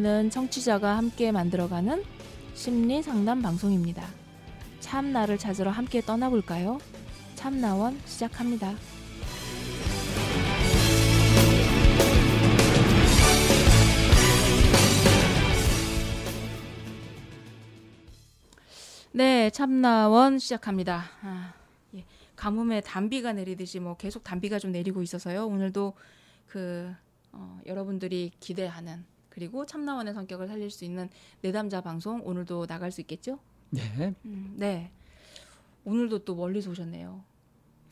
참나원은 청취자가 함께 만들어가는 심리 상담 방송입니다. 참나를 찾으러 함께 떠나볼까요? 참나원 시작합니다. 네, 참나원 시작합니다. 아, 예. 가뭄에 단비가 내리듯이 뭐 계속 단비가 좀 내리고 있어서요. 오늘도 그 어, 여러분들이 기대하는 그리고 참나원의 성격을 살릴 수 있는 내담자 방송 오늘도 나갈 수 있겠죠? 네. 음, 네. 오늘도 또 멀리서 오셨네요.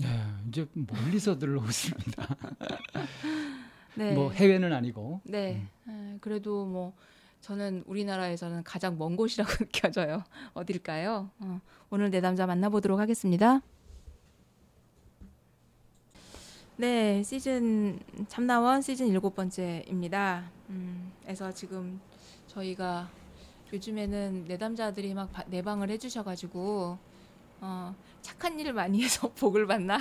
네, 이제 멀리서들 오십니다. 네. 뭐 해외는 아니고. 네. 에, 그래도 뭐 저는 우리나라에서는 가장 먼 곳이라고 느껴져요. 어딜까요? 어, 오늘 내담자 만나보도록 하겠습니다. 네, 시즌 참나원 시즌 일곱 번째입니다. 음, 그래서 지금 저희가 요즘에는 내담자들이 막 바- 내방을 해주셔가지고 어, 착한 일을 많이 해서 복을 받나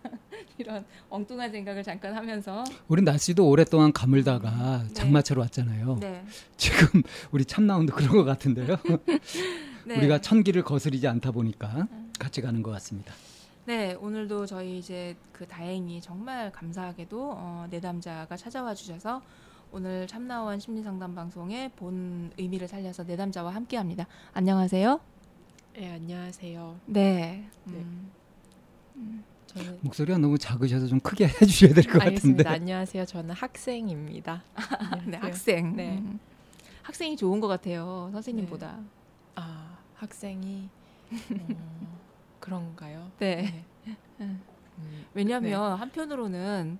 이런 엉뚱한 생각을 잠깐 하면서 우리 날씨도 오랫동안 가물다가 네. 장마철 왔잖아요. 네, 지금 우리 참나운도 그런 것 같은데요. 네. 우리가 천기를 거스리지 않다 보니까 같이 가는 것 같습니다. 네, 오늘도 저희 이제 그 다행히 정말 감사하게도 어, 내담자가 찾아와 주셔서 오늘 참나원 심리상담 방송의 본 의미를 살려서 내담자와 함께합니다. 안녕하세요. 네, 안녕하세요. 네. 네. 음, 저는 목소리가 너무 작으셔서 좀 크게 해주셔야 될 것 같은데. 알겠습니다. 안녕하세요. 저는 학생입니다. 네. 학생. 네. 음, 학생이 좋은 것 같아요, 선생님보다. 아, 학생이 어, 그런가요? 네. 음, 왜냐하면 한편으로는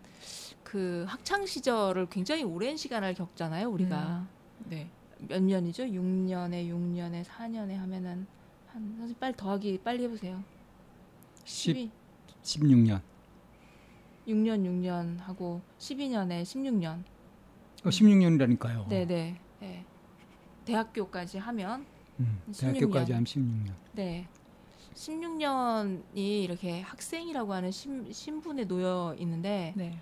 그 학창 시절을 굉장히 오랜 시간을 겪잖아요, 우리가. 네. 몇 년이죠? 6년에 6년에 4년에 하면은 한 선생님 빨리 더하기 빨리 해 보세요. 10, 12, 16년. 6년 6년 하고 12년에 16년. 어, 16년이라니까요. 네 네. 네. 대학교까지 하면 음, 16년. 대학교까지 하면 16년. 네. 16년이 이렇게 학생이라고 하는 신, 신분에 놓여 있는데 네.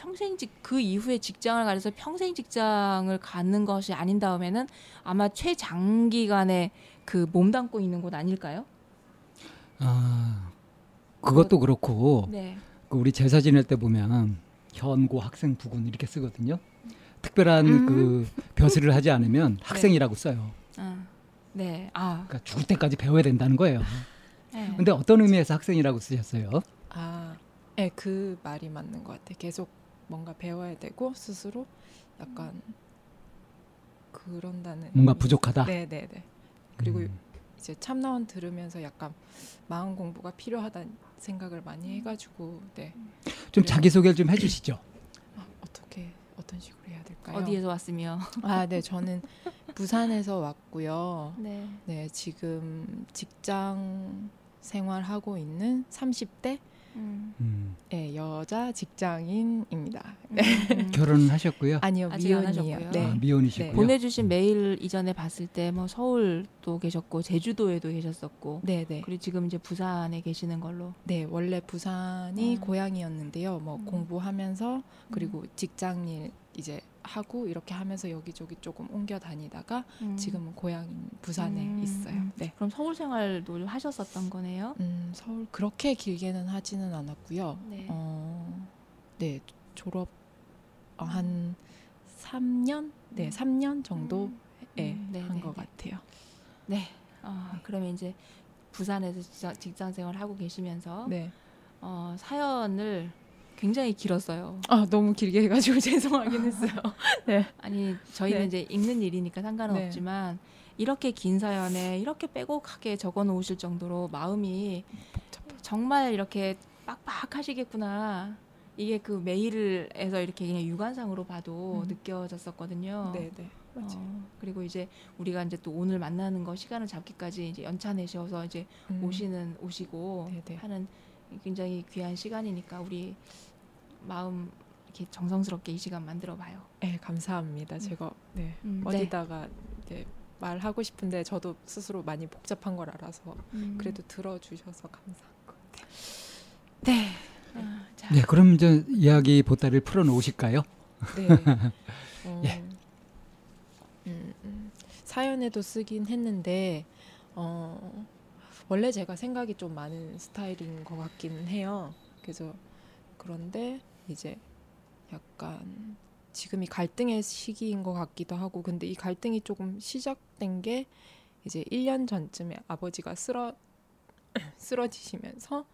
평생 직, 그 이후에 직장을 가려서 평생 직장을 갖는 것이 아닌 다음에는 아마 최장기간의 그 몸담고 있는 곳 아닐까요? 아, 그것도 그렇고 네. 그 우리 제사 지낼 때 보면 현고 학생 부군 이렇게 쓰거든요. 특별한 음. 그 벼슬을 하지 않으면 학생이라고 써요. 아, 네. 아. 그러니까 죽을 때까지 배워야 된다는 거예요. 네. 근데 어떤 의미에서 학생이라고 쓰셨어요? 아, 네, 그 말이 맞는 것 같아요. 계속 뭔가 배워야 되고 스스로 약간 그런다는 뭔가 의미. 부족하다. 네, 네, 네. 그리고 음. 이제 참나원 들으면서 약간 마음 공부가 필요하다는 생각을 많이 해가지고 네. 좀 자기 소개를 좀 해주시죠. 아, 어떻게 어떤 식으로 해야 될까요? 어디에서 왔으며? 아, 네, 저는 부산에서 왔고요. 네. 네, 지금 직장 생활하고 있는 30대 음. 음. 의 여자 직장인입니다. 음. 결혼하셨고요. 아니요, 미혼이요. 네. 아, 미혼이시고요. 네. 보내주신 메일 이전에 봤을 때 뭐 서울도 계셨고 제주도에도 계셨었고 네, 네. 그리고 지금 이제 부산에 계시는 걸로. 네, 원래 부산이 음. 고향이었는데요. 뭐 음. 공부하면서 그리고 직장일 이제 하고 이렇게 하면서 여기저기 조금 옮겨 다니다가 음. 지금은 고향인 부산에 음, 있어요. 음. 네. 그럼 서울 생활도 좀 하셨었던 거네요. 음, 서울 그렇게 길게는 하지는 않았고요. 네. 어, 네, 졸업 어, 한 3년? 네, 음. 3년 정도 음. 예, 음, 네, 한 네, 것 네. 같아요. 네. 아, 그러면 이제 부산에서 직장, 직장 생활 하고 계시면서 네. 어, 사연을 굉장히 길었어요. 아, 너무 길게 해가지고 죄송하긴 했어요. 아니 저희는 네. 이제 읽는 일이니까 상관은 네. 없지만 이렇게 긴 사연에 이렇게 빼곡하게 적어 놓으실 정도로 마음이 정말 이렇게 빡빡하시겠구나. 이게 그 메일에서 이렇게 그냥 유관상으로 봐도 음. 느껴졌었거든요. 네, 네. 맞아요. 어, 그리고 이제 우리가 이제 또 오늘 만나는 거 시간을 잡기까지 이제 연차 내셔서 이제 음, 오시는 오시고 네, 네. 하는 굉장히 귀한 시간이니까 우리 마음 이렇게 정성스럽게 이 시간 만들어 봐요. 네, 감사합니다. 제가 네, 음, 네. 어디다가 네, 말하고 싶은데 저도 스스로 많이 복잡한 걸 알아서 음. 그래도 들어주셔서 감사한 것 같아요. 네. 아, 자, 네, 그럼 이제 이야기 보따리를 풀어 놓으실까요? 네. 어, 예. 사연에도 쓰긴 했는데 어 원래 제가 생각이 좀 많은 스타일인 것 같기는 해요. 그래서 그런데 이제 약간 지금이 갈등의 시기인 것 같기도 하고 근데 이 갈등이 조금 시작된 게 이제 1년 전쯤에 아버지가 쓰러 쓰러지시면서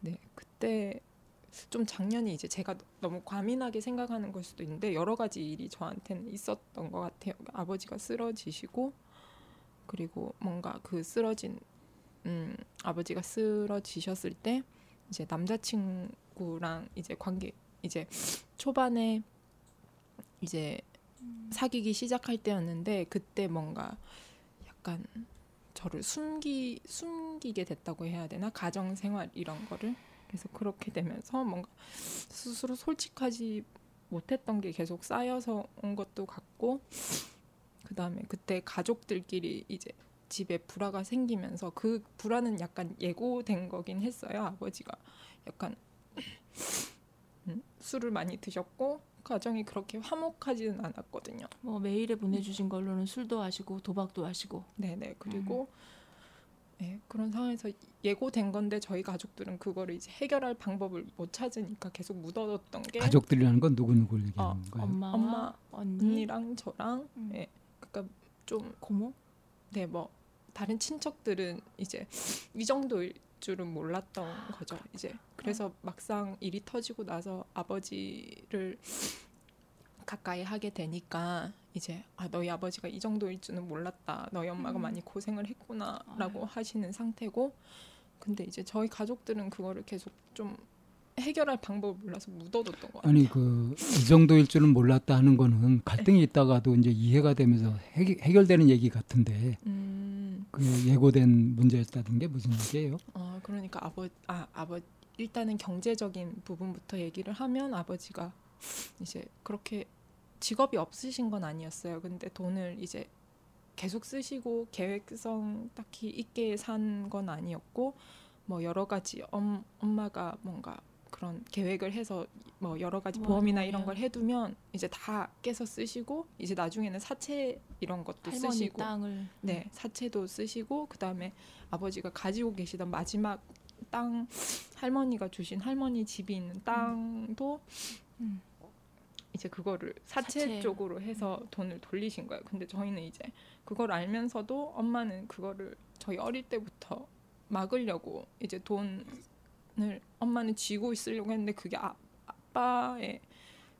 네 그때 좀 작년이 이제 제가 너무 과민하게 생각하는 걸 수도 있는데 여러 가지 일이 저한테는 있었던 것 같아요. 아버지가 쓰러지시고 그리고 뭔가 그 쓰러진 음, 아버지가 쓰러지셨을 때 이제 남자친구 랑 이제 관계 이제 초반에 이제 사귀기 시작할 때였는데 그때 뭔가 약간 저를 숨기 숨기게 됐다고 해야 되나? 가정 생활 이런 거를? 그래서 그렇게 되면서 뭔가 스스로 솔직하지 못했던 게 계속 쌓여서 온 것도 같고 그 다음에 그때 가족들끼리 이제 집에 불화가 생기면서 그 불화는 약간 예고된 거긴 했어요. 아버지가 약간 음, 술을 많이 드셨고 가정이 그렇게 화목하지는 않았거든요. 뭐 메일에 보내주신 걸로는 술도 하시고 도박도 하시고. 네네 그리고 네, 그런 상황에서 예고된 건데 저희 가족들은 그거를 이제 해결할 방법을 못 찾으니까 계속 묻어뒀던 게 가족들이라는 건 누구 누구를 얘기하는 어, 거예요? 엄마와 엄마, 언니, 언니 랑 저랑 음. 예, 그러니까 좀 고모. 네, 뭐 다른 친척들은 이제 이 정도일 줄은 몰랐던 거죠. 이제 그래서 막상 일이 터지고 나서 아버지를 가까이 하게 되니까 이제 아 너희 아버지가 이 정도일 줄은 몰랐다. 너희 엄마가 음. 많이 고생을 했구나라고 하시는 상태고 근데 이제 저희 가족들은 그거를 계속 좀 해결할 방법을 몰라서 묻어뒀던 것 같아요. 아니 그 이 정도일 줄은 몰랐다 하는 거는 갈등이 있다가도 이제 이해가 되면서 해, 해결되는 얘기 같은데 음, 그 예고된 문제였다는 게 무슨 얘기예요? 어 그러니까 아버 아 아버 일단은 경제적인 부분부터 얘기를 하면 아버지가 이제 그렇게 직업이 없으신 건 아니었어요. 근데 돈을 이제 계속 쓰시고 계획성 딱히 있게 산 건 아니었고 뭐 여러 가지 엄, 엄마가 뭔가 그런 계획을 해서 뭐 여러 가지 와, 보험이나 이런 야. 걸 해두면 이제 다 깨서 쓰시고 이제 나중에는 사채 이런 것도 쓰시고 땅을. 네, 사채도 쓰시고 그 다음에 아버지가 가지고 계시던 마지막 땅 할머니가 주신 할머니 집이 있는 땅도 음. 이제 그거를 사채, 사채. 쪽으로 해서 돈을 돌리신 거예요. 근데 저희는 이제 그걸 알면서도 엄마는 그거를 저희 어릴 때부터 막으려고 이제 돈 을 엄마는 쥐고 있으려고 했는데 그게 아, 아빠의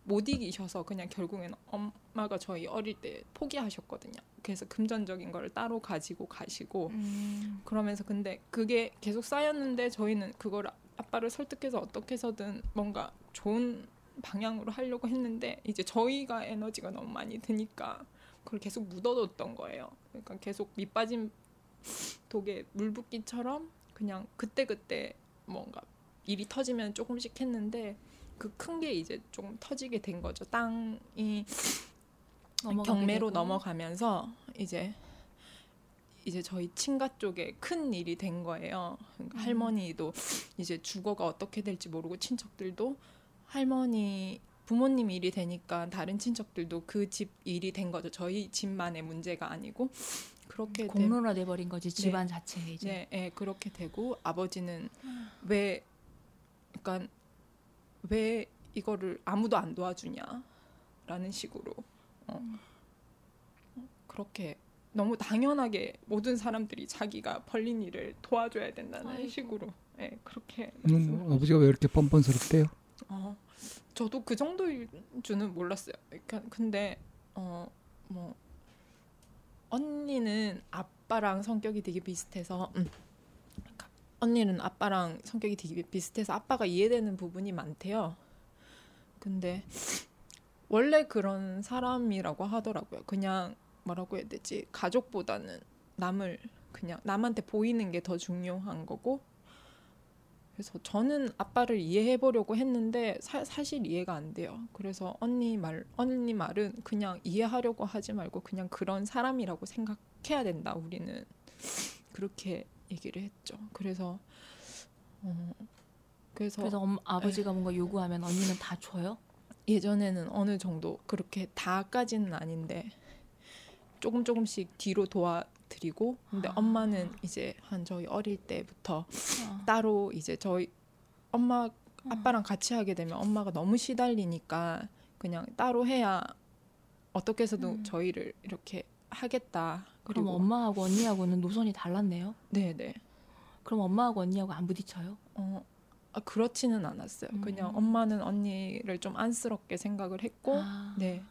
못 이기셔서 그냥 결국에는 엄마가 저희 어릴 때 포기하셨거든요. 그래서 금전적인 거를 따로 가지고 가시고 음. 그러면서 근데 그게 계속 쌓였는데 저희는 그걸 아빠를 설득해서 어떻게 해서든 뭔가 좋은 방향으로 하려고 했는데 이제 저희가 에너지가 너무 많이 드니까 그걸 계속 묻어뒀던 거예요. 그러니까 계속 밑빠진 독에 물 붓기처럼 그냥 그때그때 뭔가 일이 터지면 조금씩 했는데 그 큰 게 이제 조금 터지게 된 거죠. 땅이 경매로 되고. 넘어가면서 이제 이제 저희 친가 쪽에 큰 일이 된 거예요. 그러니까 음. 할머니도 이제 주거가 어떻게 될지 모르고 친척들도 할머니 부모님 일이 되니까 다른 친척들도 그 집 일이 된 거죠. 저희 집만의 문제가 아니고 그렇게 된 공론화 돼 버린 거지 집안 자체에 이제. 네, 예, 그렇게 되고 아버지는 왜 그러니까 왜 이거를 아무도 안 도와주냐라는 식으로 어, 그렇게 너무 당연하게 모든 사람들이 자기가 벌린 일을 도와줘야 된다는 아이고. 식으로 예, 그렇게 음, 아버지가 왜 이렇게 뻔뻔스럽대요? 어, 저도 그 정도일 줄은 몰랐어요. 그러니까 근데 어 뭐 언니는 아빠랑 성격이 되게 비슷해서 음, 언니는 아빠랑 성격이 되게 비슷해서 아빠가 이해되는 부분이 많대요. 근데 원래 그런 사람이라고 하더라고요. 그냥 뭐라고 해야 되지? 가족보다는 남을 그냥 남한테 보이는 게 더 중요한 거고 그래서 저는 아빠를 이해해 보려고 했는데 사, 사실 이해가 안 돼요. 그래서 언니 말 언니 말은 그냥 이해하려고 하지 말고 그냥 그런 사람이라고 생각해야 된다. 우리는 그렇게 얘기를 했죠. 그래서 어 그래서, 그래서 엄, 아버지가 뭔가 요구하면 언니는 다 줘요? 예전에는 어느 정도 그렇게 다까지는 아닌데 조금 조금씩 뒤로 도와드리고 근데 아. 엄마는 이제 한 저희 어릴 때부터 어. 따로 이제 저희 엄마 아빠랑 같이 하게 되면 엄마가 너무 시달리니까 그냥 따로 해야 어떻게 해서도 음. 저희를 이렇게 하겠다. 그럼 엄마하고 언니하고는 노선이 달랐네요. 네 네. 그럼 엄마하고 언니하고 안 부딪혀요? 어, 아, 그렇지는 않았어요. 음. 그냥 엄마는 언니를 좀 안쓰럽게 생각을 했고, 아. 네.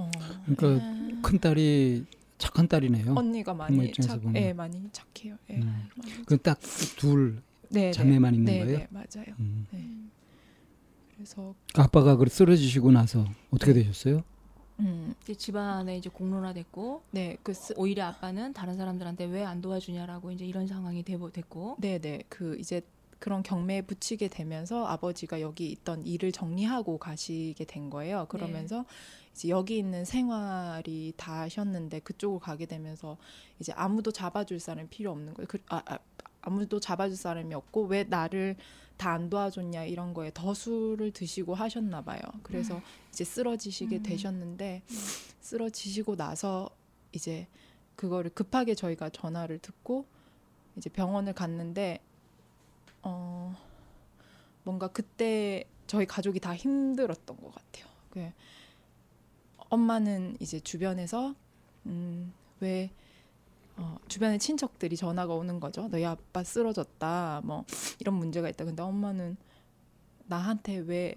어, 그러니까 음. 큰 딸이 착한 딸이네요. 언니가 많이 착, 보면. 예, 많이 착해요. 예. 음. 그딱둘 네, 자매만 있는 네, 거예요? 네, 맞아요. 음. 네. 그래서 아빠가 그 쓰러지시고 나서 어떻게 되셨어요? 음, 이제 집안에 이제 공론화됐고 네, 그 스, 오히려 아빠는 다른 사람들한테 왜 안 도와주냐라고 이제 이런 상황이 되고 됐고 네, 네. 그 이제 그런 경매에 붙이게 되면서 아버지가 여기 있던 일을 정리하고 가시게 된 거예요. 그러면서 이제 여기 있는 생활이 다 하셨는데 그쪽으로 가게 되면서 이제 아무도 잡아줄 사람이 필요 없는 거예요. 그, 아, 아, 아무도 잡아줄 사람이 없고 왜 나를 다 안 도와줬냐 이런 거에 더 술을 드시고 하셨나 봐요. 그래서 이제 쓰러지시게 음. 되셨는데 쓰러지시고 나서 이제 그거를 급하게 저희가 전화를 듣고 이제 병원을 갔는데 어 뭔가 그때 저희 가족이 다 힘들었던 것 같아요. 그 엄마는 이제 주변에서 음 왜 어, 주변에 친척들이 전화가 오는 거죠. 너희 아빠 쓰러졌다. 뭐 이런 문제가 있다. 근데 엄마는 나한테 왜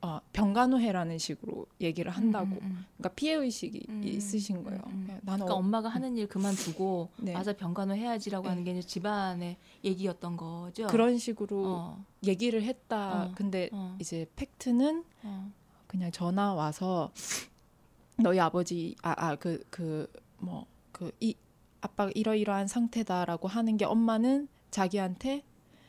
어, 병간호해라는 식으로 얘기를 한다고. 음, 음, 음. 그러니까 피해 의식이 음, 있으신 거예요. 음, 음. 그냥 나는 그러니까 어, 엄마가 하는 일 그만두고 네. 맞아 병간호 해야지라고 네. 하는 게 이제 집안의 얘기였던 거죠. 그런 식으로 어, 얘기를 했다. 어. 근데 어, 이제 팩트는 어. 그냥 전화 와서 너희 아버지 아 아 그 그 뭐 그 이 아빠가 이러이러한 상태다라고 하는 게 엄마는 자기한테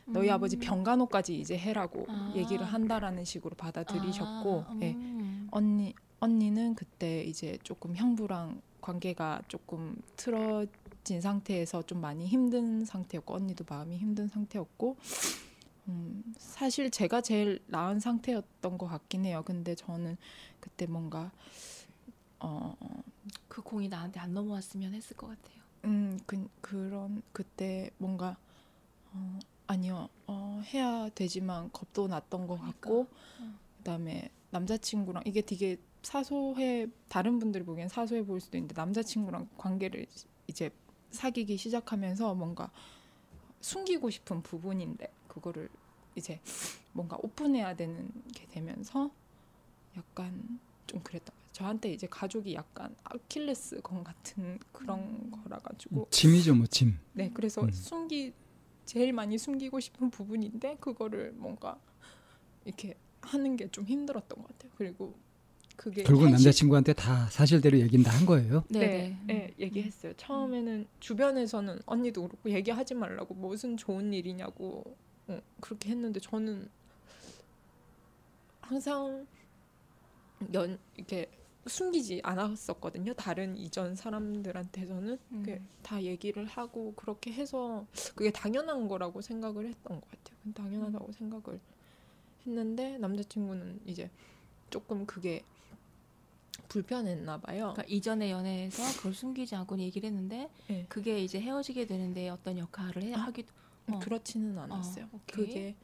너희 음. 아버지 병간호까지 이제 해라고 아. 얘기를 한다라는 식으로 받아들이셨고 아, 예. 음. 언니 언니는 그때 이제 조금 형부랑 관계가 조금 틀어진 상태에서 좀 많이 힘든 상태였고 언니도 마음이 힘든 상태였고 음, 사실 제가 제일 나은 상태였던 것 같긴 해요. 근데 저는 그때 뭔가 어, 그 공이 나한테 안 넘어왔으면 했을 것 같아요. 음, 그, 그런 그때 뭔가 어, 아니요 어, 해야 되지만 겁도 났던 것 같고 어. 그다음에 남자친구랑 이게 되게 사소해 다른 분들이 보기엔 사소해 보일 수도 있는데 남자친구랑 관계를 이제 사귀기 시작하면서 뭔가 숨기고 싶은 부분인데 그거를 이제 뭔가 오픈해야 되는 게 되면서 약간 좀 그랬다. 저한테 이제 가족이 약간 아킬레스 건 같은 그런 거라 가지고 짐이죠, 뭐 짐. 네 그래서 음. 숨기 제일 많이 숨기고 싶은 부분인데 그거를 뭔가 이렇게 하는 게 좀 힘들었던 것 같아요. 그리고 그게 결국 현실- 남자친구한테 다 사실대로 얘기는 다한 거예요. 네, 네, 네, 얘기했어요. 처음에는 주변에서는 언니도 그렇고 얘기하지 말라고 무슨 좋은 일이냐고 어, 그렇게 했는데 저는 항상 연 이렇게 숨기지 않았었거든요. 다른 이전 사람들한테서는 음. 다 얘기를 하고 그렇게 해서 그게 당연한 거라고 생각을 했던 것 같아요. 음. 당연하다고 생각을 했는데 남자친구는 이제 조금 그게 불편했나 봐요. 그러니까 이전의 연애에서 그걸 숨기지 않고 얘기를 했는데 네. 그게 이제 헤어지게 되는데 어떤 역할을 해, 아, 하기도 어. 그렇지는 않았어요. 어, 오케이. 그게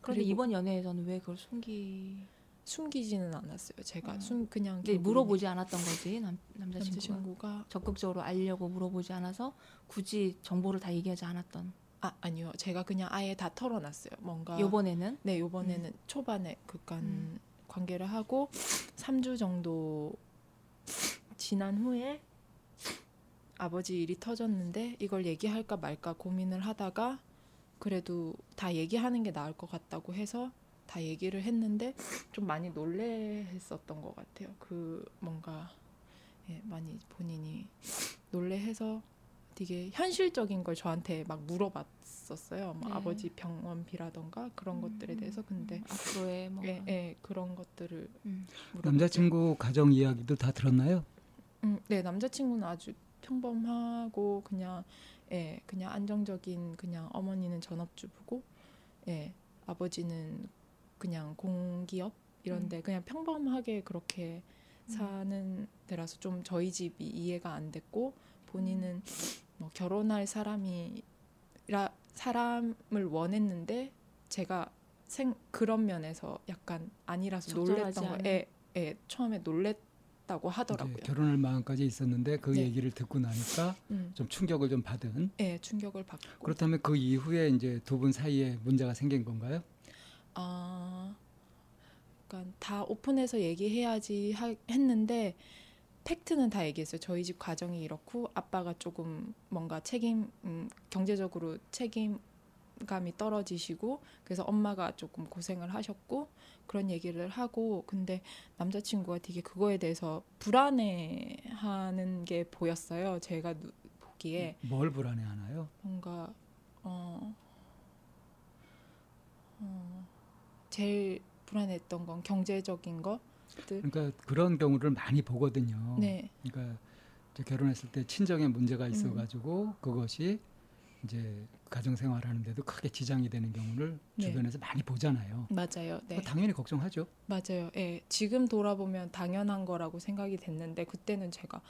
그런데 이번 연애에서는 왜 그걸 숨기 숨기지는 않았어요. 제가 어. 숨 그냥 물어보지 않았던 거지 남, 남자친구가 남자친구가 적극적으로 알려고 물어보지 않아서 굳이 정보를 다 얘기하지 않았던 아 아니요. 제가 그냥 아예 다 털어놨어요. 뭔가 요번에는 네 요번에는 초반에 그간 음. 관계를 하고 3주 정도 지난 후에 아버지 일이 터졌는데 이걸 얘기할까 말까 고민을 하다가 그래도 다 얘기하는 게 나을 것 같다고 해서 다 얘기를 했는데 좀 많이 놀래했었던 것 같아요. 그 뭔가 예, 많이 본인이 놀래해서 되게 현실적인 걸 저한테 막 물어봤었어요. 막 네. 아버지 병원비라던가 그런 것들에 대해서 근데 음, 앞으로의 뭐 예, 예, 그런 것들을 음. 남자친구 가정 이야기도 다 들었나요? 음, 네 남자친구는 아주 평범하고 그냥 예 그냥 안정적인 그냥 어머니는 전업주부고 예 아버지는 그냥 공기업 이런데 그냥 평범하게 그렇게 사는 데라서 좀 저희 집이 이해가 안 됐고 본인은 뭐 결혼할 사람이라 사람을 원했는데 제가 생 그런 면에서 약간 아니라서 놀랬던. 거에 예, 처음에 놀랬 다고 하더라고요. 이제 결혼할 마음까지 있었는데 그 네. 얘기를 듣고 나니까 음, 좀 충격을 좀 받은. 예, 충격을 받고 그렇다면 그 이후에 이제 두 분 사이에 문제가 생긴 건가요? 아, 그러니까 다 오픈해서 얘기해야지 하, 했는데 팩트는 다 얘기했어요. 저희 집 가정이 이렇고 아빠가 조금 뭔가 책임 음, 경제적으로 책임 감이 떨어지시고 그래서 엄마가 조금 고생을 하셨고 그런 얘기를 하고 근데 남자친구가 되게 그거에 대해서 불안해하는 게 보였어요. 제가 누- 보기에 뭘 불안해하나요? 뭔가 어, 어 제일 불안했던 건 경제적인 것들. 그러니까 그런 경우를 많이 보거든요. 네, 그러니까 결혼했을 때 친정에 문제가 음. 있어가지고 그것이 이제 가정 생활하는데도 크게 지장이 되는 경우를 네. 주변에서 많이 보잖아요. 맞아요. 네, 그 당연히 걱정하죠. 맞아요. 예, 지금 돌아보면 당연한 거라고 생각이 됐는데 그때는 제가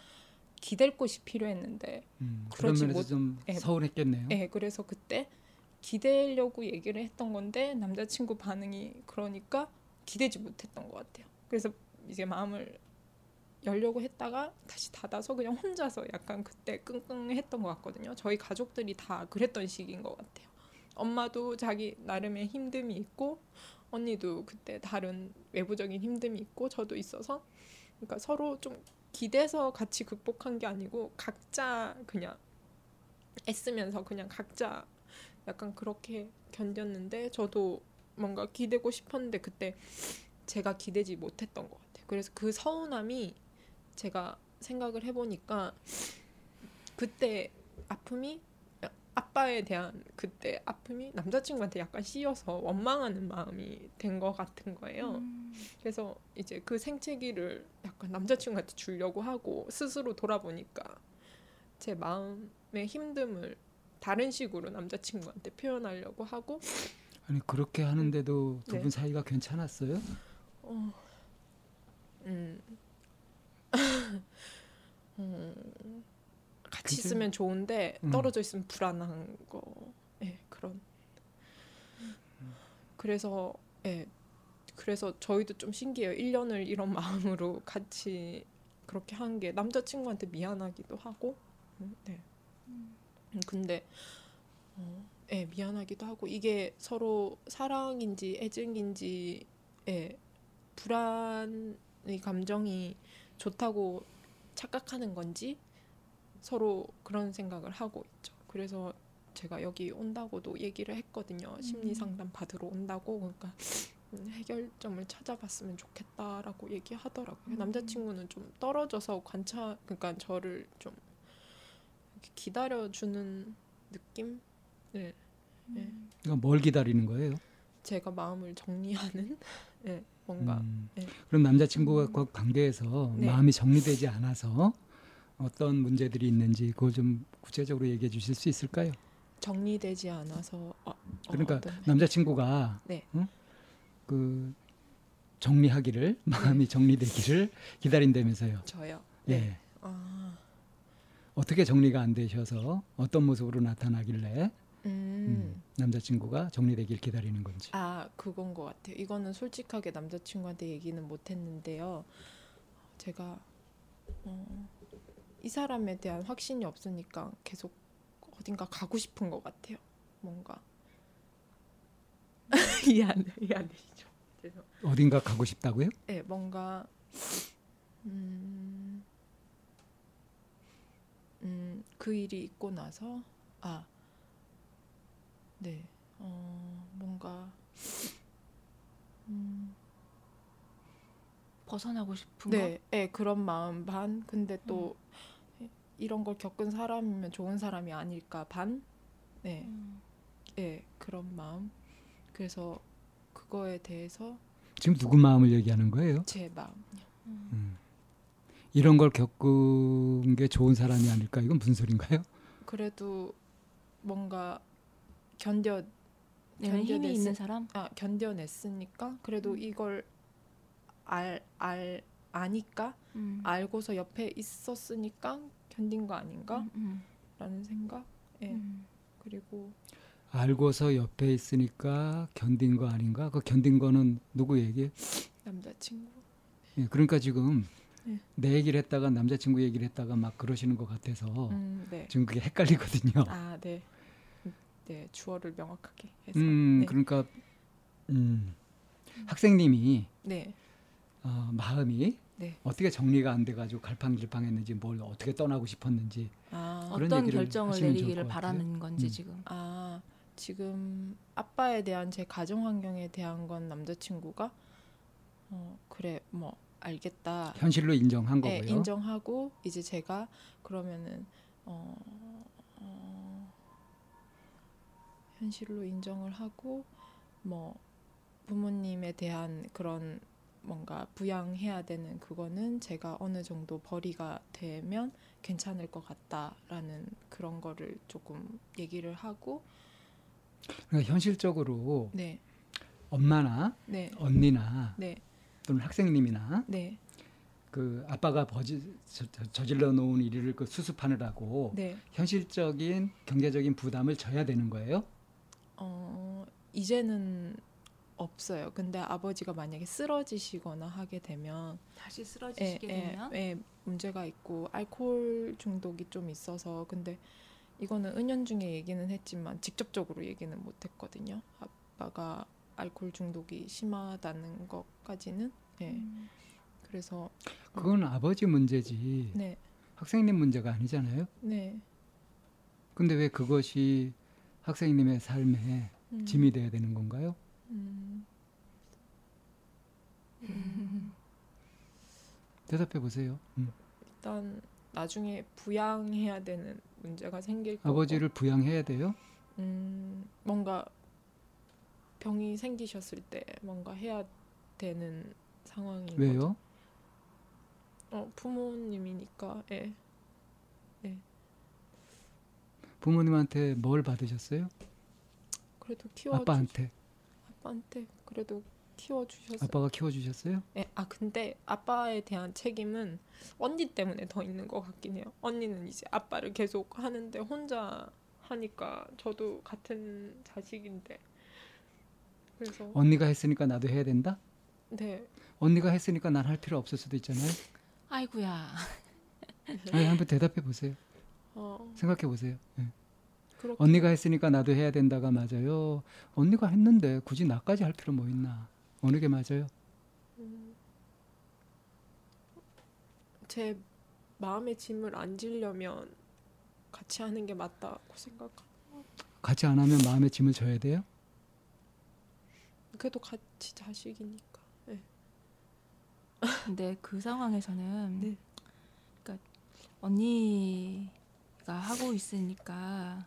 기댈 곳이 필요했는데, 음, 그런 면에서 못- 좀 예. 서운했겠네요. 예, 그래서 그때 기대려고 얘기를 했던 건데 남자친구 반응이 그러니까 기대지 못했던 것 같아요. 그래서 이제 마음을 열려고 했다가 다시 닫아서 그냥 혼자서 약간 그때 끙끙했던 것 같거든요. 저희 가족들이 다 그랬던 시기인 것 같아요. 엄마도 자기 나름의 힘듦이 있고 언니도 그때 다른 외부적인 힘듦이 있고 저도 있어서 그러니까 서로 좀 기대서 같이 극복한 게 아니고 각자 그냥 애쓰면서 그냥 각자 약간 그렇게 견뎠는데 저도 뭔가 기대고 싶었는데 그때 제가 기대지 못했던 것 같아요. 그래서 그 서운함이 제가 생각을 해보니까 그때 아픔이 아빠에 대한 그때 아픔이 남자친구한테 약간 씌여서 원망하는 마음이 된 것 같은 거예요. 음. 그래서 이제 그 생채기를 약간 남자친구한테 주려고 하고 스스로 돌아보니까 제 마음의 힘듦을 다른 식으로 남자친구한테 표현하려고 하고 아니 그렇게 하는데도 두 네. 분 사이가 괜찮았어요? 어, 음, 음, 같이 괜찮- 있으면 좋은데 음. 떨어져 있으면 불안한 거, 예, 그런. 그래서, 예, 그래서 저희도 좀 신기해요. 1년을 이런 마음으로 같이 그렇게 한 게 남자친구한테 미안하기도 하고, 음, 네. 음, 근데, 어, 예, 미안하기도 하고 이게 서로 사랑인지 애증인지, 예, 불안의 감정이 좋다고 착각하는 건지 서로 그런 생각을 하고 있죠. 그래서 제가 여기 온다고도 얘기를 했거든요. 심리 상담 받으러 온다고 그러니까 음, 해결점을 찾아봤으면 좋겠다라고 얘기하더라고요. 음. 남자친구는 좀 떨어져서 관찰 그러니까 저를 좀 기다려주는 느낌? 네. 네. 그러니까 뭘 기다리는 거예요? 제가 마음을 정리하는 네, 뭔가 음, 네. 그럼 남자친구가 그 관계에서 네. 마음이 정리되지 않아서 어떤 문제들이 있는지 그걸 좀 구체적으로 얘기해 주실 수 있을까요? 정리되지 않아서 어, 어, 그러니까 어떤- 남자친구가 네. 응? 그 정리하기를 마음이 정리되기를 기다린다면서요. 저요. 예. 네. 아, 어떻게 정리가 안 되셔서 어떤 모습으로 나타나길래 음. 음, 남자친구가 정리되길 기다리는 건지. 아 그건 것 같아요. 이거는 솔직하게 남자친구한테 얘기는 못했는데요. 제가 어, 이 사람에 대한 확신이 없으니까 계속 어딘가 가고 싶은 것 같아요. 뭔가 이해 안 돼, 이해 안 되시죠? 죄송. 어딘가 가고 싶다고요? 네, 뭔가 음, 음, 그 일이 있고 나서 아, 네, 어, 뭔가 음, 벗어나고 싶은 거. 네, 네, 그런 마음 반. 근데 또 이런 걸 겪은 사람이면 좋은 사람이 아닐까 반. 네, 음. 네, 그런 마음. 그래서 그거에 대해서 지금 누구 마음을 얘기하는 거예요? 제 마음. 음. 이런 걸 겪은 게 좋은 사람이 아닐까? 이건 무슨 소린가요? 그래도 뭔가 견뎌 힘이 견뎌냈을- 있는 사람. 아 견뎌냈으니까 그래도 음. 이걸 알 알 아니까 음. 알고서 옆에 있었으니까 견딘 거 아닌가라는 음, 생각. 예. 음. 그리고 알고서 옆에 있으니까 견딘 거 아닌가? 그 견딘 거는 누구 얘기? 남자친구. 예, 그러니까 지금 네. 내 얘기를 했다가 남자친구 얘기를 했다가 막 그러시는 것 같아서 음, 네. 지금 그게 헷갈리거든요. 아, 네. 네, 주어를 명확하게 해서. 음, 네. 그러니까 음, 학생님이 네. 어, 마음이 네. 어떻게 정리가 안 돼가지고 갈팡질팡했는지 뭘 어떻게 떠나고 싶었는지 아, 그런 어떤 결정을 내리기를. 바라는 건지 음. 지금. 아, 지금 아빠에 대한 제 가정 환경에 대한 건 남자친구가 어, 그래. 뭐 알겠다. 현실로 인정한 네, 거고요. 인정하고 이제 제가 그러면은 어, 어, 현실로 인정을 하고 뭐 부모님에 대한 그런 뭔가 부양해야 되는 그거는 제가 어느 정도 벌이가 되면 괜찮을 것 같다라는 그런 거를 조금 얘기를 하고 그러니까 현실적으로 네, 엄마나 네, 언니나 네, 또는 학생님이나 네, 그 아빠가 버지, 저, 저, 질러 놓은 일을 그 수습하느라고 네. 현실적인 경제적인 부담을 져야 되는 거예요. 어, 이제는 없어요. 근데 아버지가 만약에 쓰러지시거나 하게 되면 다시 예, 쓰러지시게 예, 되면 예, 문제가 있고 알코올 중독이 좀 있어서 근데 이거는 은연중에 얘기는 했지만 직접적으로 얘기는 못 했거든요. 아빠가 알코올 중독이 심하다는 것까지는 예. 음. 그래서 그건 아버지 문제지 네, 학생님 문제가 아니잖아요. 네. 근데 왜 그것이 학생님의 삶에 음, 짐이 돼야 되는 건가요? 음, 대답해 보세요. 음. 일단 나중에 부양해야 되는 문제가 생길 거고 아버지를 부양해야 돼요. 음, 뭔가 병이 생기셨을 때 뭔가 해야 되는 상황인 거죠. 왜요? 어, 부모님이니까. 예. 부모님한테 뭘 받으셨어요? 그래도 키워 주 아빠한테. 아빠한테 그래도 키워 주셨어요. 아빠가 키워 주셨어요? 예. 아 근데 아빠에 대한 책임은 언니 때문에 더 있는 것 같긴 해요. 언니는 이제 아빠를 계속 하는데 혼자 하니까 저도 같은 자식인데. 그래서 언니가 했으니까 나도 해야 된다? 네. 언니가 했으니까 난 할 필요 없을 수도 있잖아요. 아이고야. 아니, 한번 대답해 보세요. 어, 생각해 보세요. 예. 그렇게 언니가 했으니까 나도 해야 된다가 맞아요. 언니가 했는데 굳이 나까지 할 필요 뭐 있나? 어느 게 맞아요? 음, 제 마음의 짐을 안 지려면 같이 하는 게 맞다고 생각. 같이 안 하면 마음의 짐을 져야 돼요? 그래도 같이 자식이니까. 근데 그 상황에서는 네. 그러니까 언니 가 하고 있으니까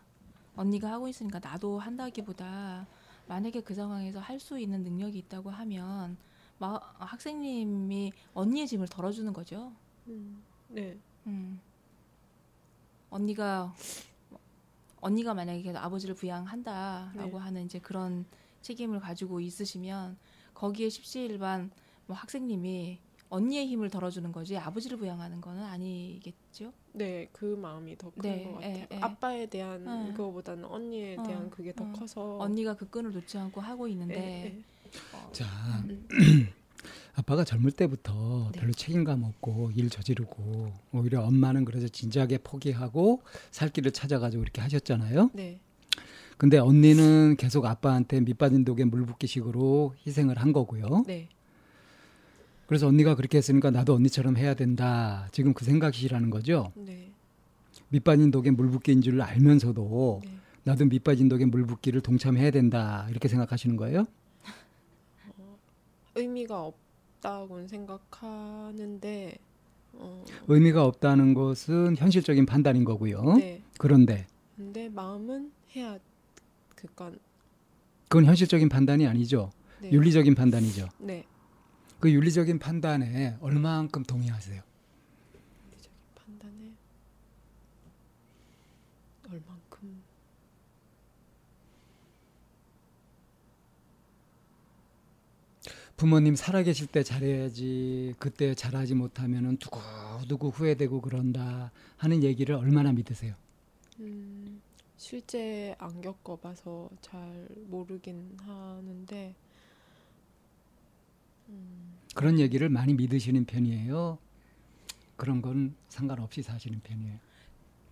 언니가 하고 있으니까 나도 한다기보다 만약에 그 상황에서 할 수 있는 능력이 있다고 하면 마, 학생님이 언니의 짐을 덜어주는 거죠. 음, 네. 음. 언니가 언니가 만약에 계속 아버지를 부양한다라고 네. 하는 이제 그런 책임을 가지고 있으시면 거기에 십시일반 뭐 학생님이 언니의 힘을 덜어주는 거지 아버지를 부양하는 거는 아니겠죠. 네, 그 마음이 더큰 네, 것 같아요. 예, 예. 아빠에 대한 응. 그거보다는 언니에 어, 대한 그게 더 어. 커서. 언니가 그 끈을 놓지 않고 하고 예, 있는데 예. 어, 자, 음. 아빠가 젊을 때부터 네. 별로 책임감 없고 일 저지르고 오히려 엄마는 그래서 진지하게 포기하고 살 길을 찾아가지고 이렇게 하셨잖아요. 네, 근데 언니는 계속 아빠한테 밑빠진 독에 물 붓기식으로 희생을 한 거고요. 네, 그래서 언니가 그렇게 했으니까 나도 언니처럼 해야 된다. 지금 그 생각이시라는 거죠. 네, 밑빠진 독에 물 붓기인 줄 알면서도 네. 나도 밑빠진 독에 물 붓기를 동참해야 된다. 이렇게 생각하시는 거예요? 의미가 없다고는 생각하는데. 어, 의미가 없다는 것은 현실적인 판단인 거고요. 네. 그런데 근데 마음은 해야 그니까 그건 현실적인 판단이 아니죠. 네. 윤리적인 판단이죠. 네. 그 윤리적인 판단에 얼마만큼 동의하세요? 윤리적인 판단에 얼만큼 부모님 살아계실 때 잘해야지 그때 잘하지 못하면은 두고두고 후회되고 그런다 하는 얘기를 얼마나 믿으세요? 음, 실제 안 겪어봐서 잘 모르긴 하는데 음, 그런 얘기를 많이 믿으시는 편이에요. 그런 건 상관없이 사시는 편이에요.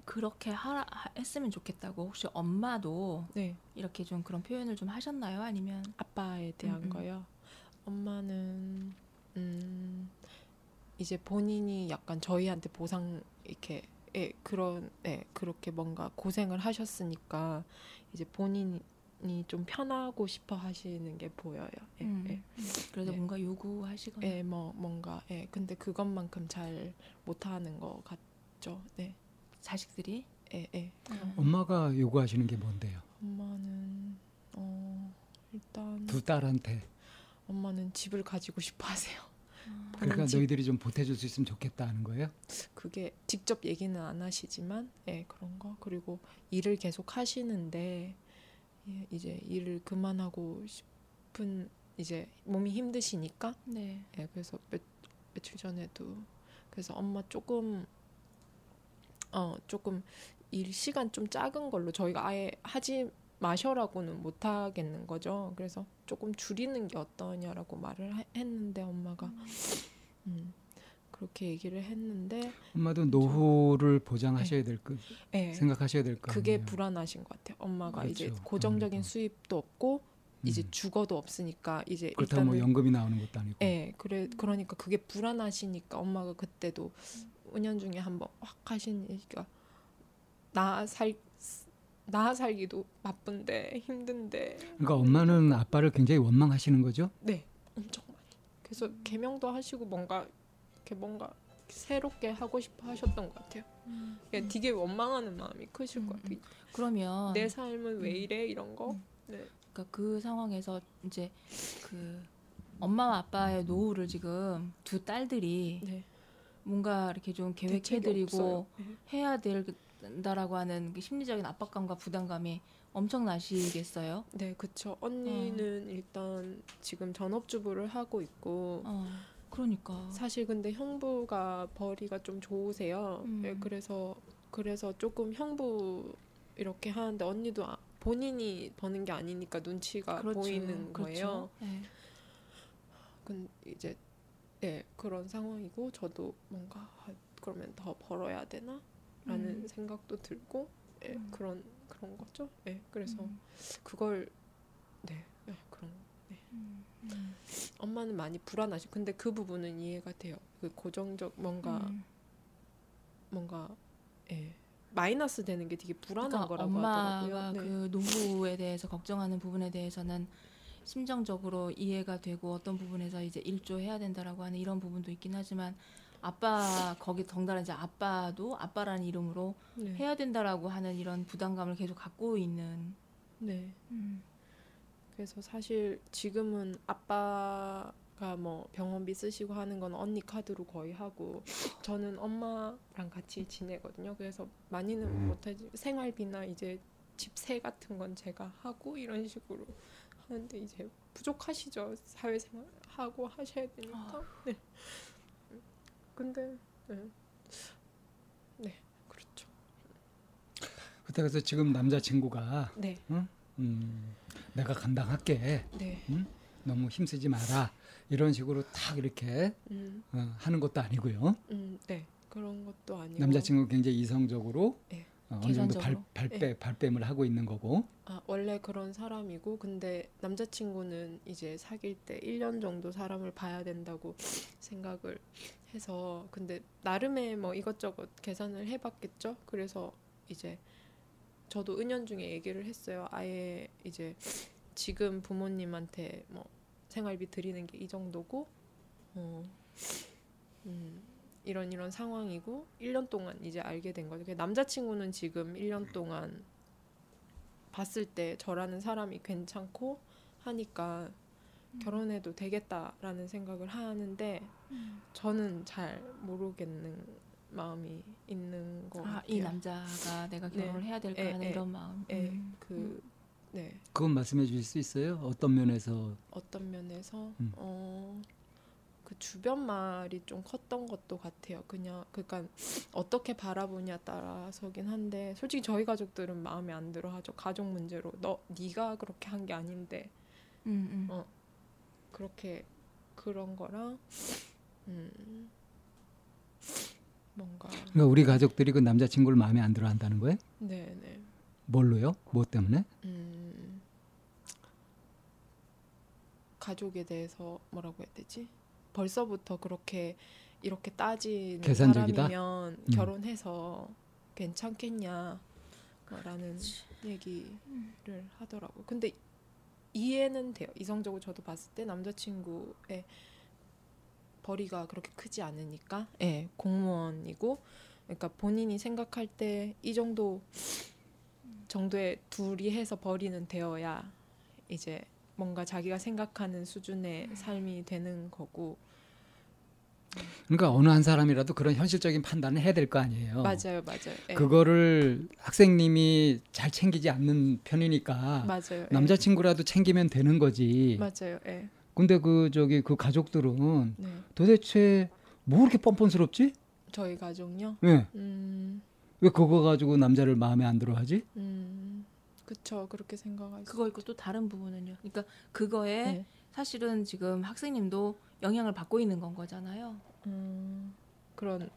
그렇게 하라, 하- 했으면 좋겠다고 혹시 엄마도 네 이렇게 좀 그런 표현을 좀 하셨나요? 아니면 아빠에 대한 음, 음. 거요. 엄마는 음, 이제 본인이 약간 저희한테 보상 이렇게 예, 그런 예, 그렇게 뭔가 고생을 하셨으니까 이제 본인이 좀 편하고 싶어 하시는 게 보여요. 예, 음, 예. 음, 그래도 네. 뭔가 요구하시거나 예, 뭐 뭔가 예, 근데 그것만큼 잘 못하는 것 같죠. 네, 자식들이 예, 예. 음. 엄마가 요구하시는 게 뭔데요? 엄마는 어 일단 두 딸한테 엄마는 집을 가지고 싶어 하세요. 그러니까 집- 너희들이 좀 보태줄 수 있으면 좋겠다 하는 거예요. 그게 직접 얘기는 안 하시지만 예 그런 거 그리고 일을 계속 하시는데 예, 이제 일을 그만하고 싶은 이제 몸이 힘드시니까 네. 예 그래서 며, 며칠 전에도 그래서 엄마 조금 어 조금 일 시간 좀 작은 걸로 저희가 아예 하지 마셔라고는 못 하겠는 거죠. 그래서 조금 줄이는 게 어떠냐라고 말을 하- 했는데 엄마가 음, 그렇게 얘기를 했는데 엄마도 노후를 보장하셔야 될 거, 예, 생각하셔야 될거 네. 그게 아니에요. 불안하신 것 같아요. 엄마가 이제 그렇죠. 고정적인 음. 수입도 없고 이제 음. 주거도 없으니까 이제 그렇다고 뭐 연금이 나오는 것도 아니고. 예, 그래 그러니까 그게 불안하시니까 엄마가 그때도 은연 중에 한번 확 하신 얘기가 나 살 나 살기도 바쁜데 힘든데 그러니까 엄마는 아빠를 굉장히 원망하시는 거죠. 네 엄청 많이 그래서 개명도 하시고 뭔가 이렇게 뭔가 새롭게 하고 싶어 하셨던 것 같아요. 예, 되게 원망하는 마음이 크실 것 음, 같아요. 그러면 내 삶은 왜 음. 이래 이런 거. 음. 네. 그러니까 그 상황에서 이제 그 엄마와 아빠의 노후를 지금 두 딸들이 네. 뭔가 이렇게 좀 대책이 계획해드리고. 네. 해야 된다라고 하는 그 심리적인 압박감과 부담감이 엄청나시겠어요? 네, 그쵸. 언니는 일단 지금 전업주부를 하고 있고 어, 그러니까. 사실 근데 형부가 벌이가 좀 좋으세요. 음. 네, 그래서 그래서 조금 형부 이렇게 하는데 언니도 아- 본인이 버는 게 아니니까 눈치가 보이는 거예요. 네. 근 이제 네 그런 상황이고 저도 뭔가 아, 그러면 더 벌어야 되나 라는 음. 생각도 들고 예, 음. 그런 그런 거죠. 예, 그래서 음, 그걸 네, 예, 그런 음, 음, 엄마는 많이 불안하시. 근데 그 부분은 이해가 돼요. 그 고정적 뭔가 음. 뭔가 예 마이너스 되는 게 되게 불안한 그러니까 거라고 엄마가 하더라고요. 네. 그 노후에 대해서 걱정하는 부분에 대해서는 심정적으로 이해가 되고 어떤 부분에서 이제 일조해야 된다라고 하는 이런 부분도 있긴 하지만 아빠 거기 덩달아 이제 아빠도 아빠라는 이름으로 네. 해야 된다라고 하는 이런 부담감을 계속 갖고 있는 네. 음. 그래서 사실 지금은 아빠가 뭐 병원비 쓰시고 하는 건 언니 카드로 거의 하고 저는 엄마랑 같이 지내거든요. 그래서 많이는 못하지 생활비나 이제 집세 같은 건 제가 하고 이런 식으로 하는데 이제 부족하시죠 사회생활 하고 하셔야 되니까. 네. 근데 네. 네 그렇죠. 그때 그래서 지금 남자친구가 네 음, 내가 감당할게. 네. 너무 힘쓰지 마라. 이런 식으로 탁 이렇게 음, 어, 하는 것도 아니고요. 음, 네 그런 것도 아니고 남자친구 굉장히 이성적으로 네. 어, 어느 정도 발. 발빼, 발뺌을 하고 있는 거고. 아, 원래 그런 사람이고 근데 남자친구는 이제 사귈 때 1년 정도 사람을 봐야 된다고 생각을 해서 근데 나름의 뭐 이것저것 계산을 해봤겠죠. 그래서 이제 저도 은연 중에 얘기를 했어요. 아예 이제 지금 부모님한테 뭐 생활비 드리는 게 이 정도고 어, 음, 이런 이런 상황이고 1년 동안 이제 알게 된 거죠. 그 남자친구는 지금 1년 동안 봤을 때 저라는 사람이 괜찮고 하니까 결혼해도 되겠다라는 생각을 하는데 저는 잘 모르겠는 마음이 있는 것 아, 같아요. 이 남자가 내가 네. 결혼을 해야 될까 예, 하는 예. 이런 마음. 예, 음. 그 네. 그건 말씀해 주실 수 있어요? 어떤 면에서 어떤 면에서 음. 어, 그 주변 말이 좀 컸던 것도 같아요. 그냥 그러니까 어떻게 바라보냐 따라서긴 한데 솔직히 저희 가족들은 마음에 안 들어하죠. 가족 문제로 너 네가 그렇게 한 게 아닌데 음, 음. 어. 그렇게 그런 거랑 음, 뭔가 그러니까 우리 가족들이 그 남자친구를 마음에 안 들어 한다는 거예요? 네 네 뭘로요? 뭐 때문에? 음, 가족에 대해서 뭐라고 해야 되지? 벌써부터 그렇게 이렇게 따지는 계산적이다? 사람이면 음. 결혼해서 괜찮겠냐 라는 얘기를 하더라고. 근데 이해는 돼요. 이성적으로 저도 봤을 때 남자친구의 벌이가 그렇게 크지 않으니까, 예, 공무원이고, 그러니까 본인이 생각할 때 이 정도 정도의 둘이 해서 벌이는 되어야 이제 뭔가 자기가 생각하는 수준의 삶이 되는 거고, 그러니까 어느 한 사람이라도 그런 현실적인 판단을 해야 될 거 아니에요. 맞아요, 맞아요. 예, 그거를 학생님이 잘 챙기지 않는 편이니까 맞아요. 예. 남자친구라도 챙기면 되는 거지. 맞아요. 예. 근데 그 저기 그 가족들은 네. 도대체 뭐 그렇게 뻔뻔스럽지? 저희 가족요. 왜? 음, 왜 그거 가지고 남자를 마음에 안 들어 하지? 음, 그쵸. 그렇게 생각하죠. 그거 있고 또 다른 부분은요. 그러니까 그거에 네. 사실은 지금 학생님도 영향을 받고 있는 건 거잖아요. 음, 그런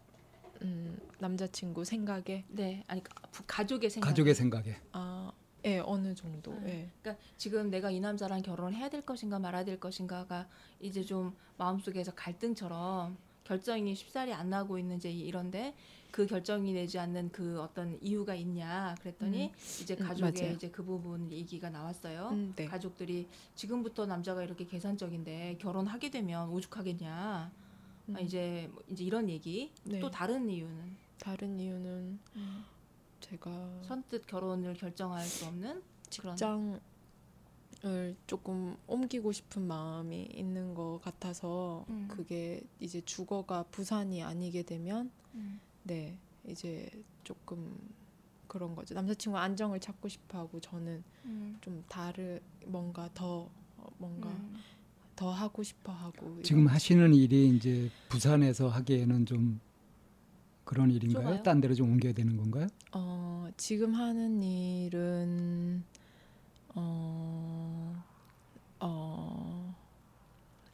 음, 남자친구 생각에 네, 아니 가- 부- 가족의 생각. 가족의 생각에. 아, 예, 어느 정도. 음. 예. 그러니까 지금 내가 이 남자랑 결혼을 해야 될 것인가 말아야 될 것인가가 이제 좀 마음속에서 갈등처럼 결정이 쉽사리 안 나고 있는 이제 이런데 그 결정이 내지 않는 그 어떤 이유가 있냐 그랬더니 이제 음, 가족의 맞아요. 이제 그 부분 얘기가 나왔어요. 음, 네. 가족들이 지금부터 남자가 이렇게 계산적인데 결혼하게 되면 오죽하겠냐. 음, 아, 이제 뭐 이제 이런 얘기. 네. 또 다른 이유는 다른 이유는 제가 선뜻 결혼을 결정할 수 없는 직장을 조금 옮기고 싶은 마음이 있는 것 같아서 음. 그게 이제 주거가 부산이 아니게 되면 음. 네 이제 조금 그런 거죠 남자친구 안정을 찾고 싶어하고 저는 음. 좀 다르 뭔가 더 어, 뭔가 음. 더 하고 싶어하고 지금 하시는 일이 이제 부산에서 하기에는 좀 그런 일인가요? 좁아요? 딴 데로 좀 옮겨야 되는 건가요? 어 지금 하는 일은 어, 어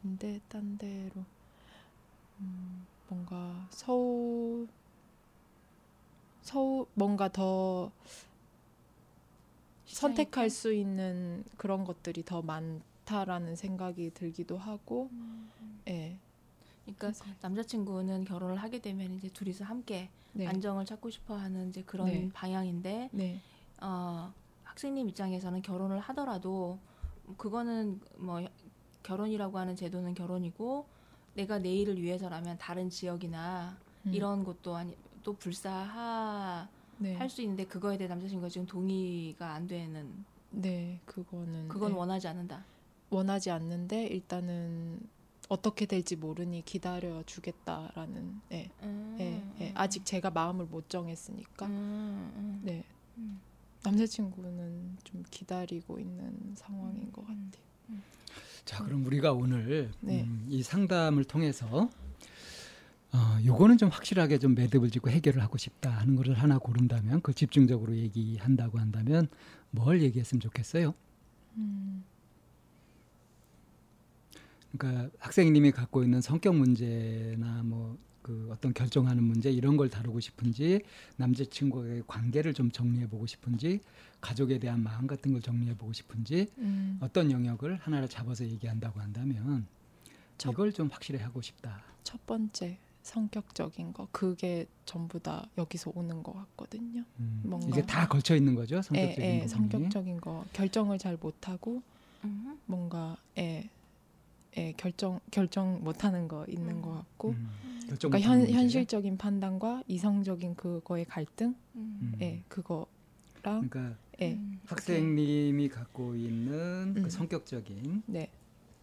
근데 딴 데로 음, 뭔가 서울 서울 뭔가 더 선택할 수 있는 그런 것들이 더 많다라는 생각이 들기도 하고 예 그러니까 남자친구는 결혼을 하게 되면 이제 둘이서 함께 네. 안정을 찾고 싶어하는 이제 그런 네. 방향인데 네. 어, 학생님 입장에서는 결혼을 하더라도 그거는 뭐 결혼이라고 하는 제도는 결혼이고 내가 내일을 위해서라면 다른 지역이나 음. 이런 곳도 아니 또 불사할 네. 수 있는데 그거에 대해 남자친구가 지금 동의가 안 되는 네, 그거는 그건 네. 원하지 않는다. 원하지 않는데 일단은 어떻게 될지 모르니 기다려 주겠다라는 예, 음, 예, 예. 아직 제가 마음을 못 정했으니까 음, 음, 네 음. 남자친구는 좀 기다리고 있는 상황인 것 음. 같아요. 자, 그럼 우리가 오늘 네. 음, 이 상담을 통해서 어, 요거는 좀 확실하게 좀 매듭을 짓고 해결을 하고 싶다 하는 거를 하나 고른다면 그 집중적으로 얘기한다고 한다면 뭘 얘기했으면 좋겠어요? 음, 그러니까 학생님이 갖고 있는 성격 문제나 뭐 그 어떤 결정하는 문제 이런 걸 다루고 싶은지 남자친구와의 관계를 좀 정리해 보고 싶은지 가족에 대한 마음 같은 걸 정리해 보고 싶은지 음, 어떤 영역을 하나를 잡아서 얘기한다고 한다면 첫- 이걸 좀 확실히 하고 싶다. 첫 번째 성격적인 거 그게 전부 다 여기서 오는 것 같거든요. 음, 뭔가- 이게 다 걸쳐 있는 거죠 성격적인 예, 예, 부분이. 성격적인 거 결정을 잘 못하고 음. 뭔가 예, 예, 결정 결정 못하는 거 있는 음. 것 같고 음, 결정 그러니까 현. 현실적인 판단과 이성적인 그거의 갈등, 음. 음. 예, 그거랑 그러니까 예, 음. 학생님이 갖고 있는 음. 그 성격적인 네,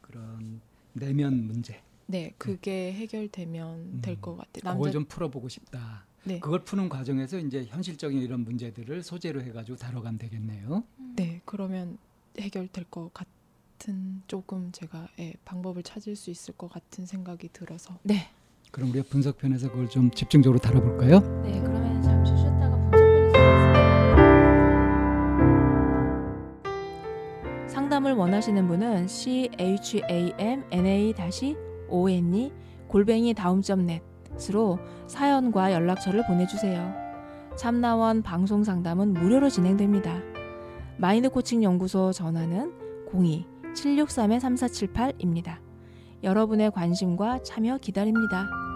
그런 내면 문제 네, 그게 해결되면 음. 될것 같아요. 그걸 남자, 좀 풀어보고 싶다. 네, 그걸 푸는 과정에서 이제 현실적인 이런 문제들을 소재로 해가지고 다뤄가면 되겠네요. 네, 그러면 해결될 것 같 은 조금 제가 예, 방법을 찾을 수 있을 것 같은 생각이 들어서 네. 그럼 우리가 분석편에서 그걸 좀 집중적으로 다뤄볼까요? 네, 그러면 잠시 쉬었다가 분석편에서 하겠습니다. 상담을 원하시는 분은 c h a m n a o n e 골뱅이 다음점넷으로 사연과 연락처를 보내주세요. 참나원 방송 상담은 무료로 진행됩니다. 마인드 코칭 연구소 전화는 02-763-3478입니다. 여러분의 관심과 참여 기다립니다.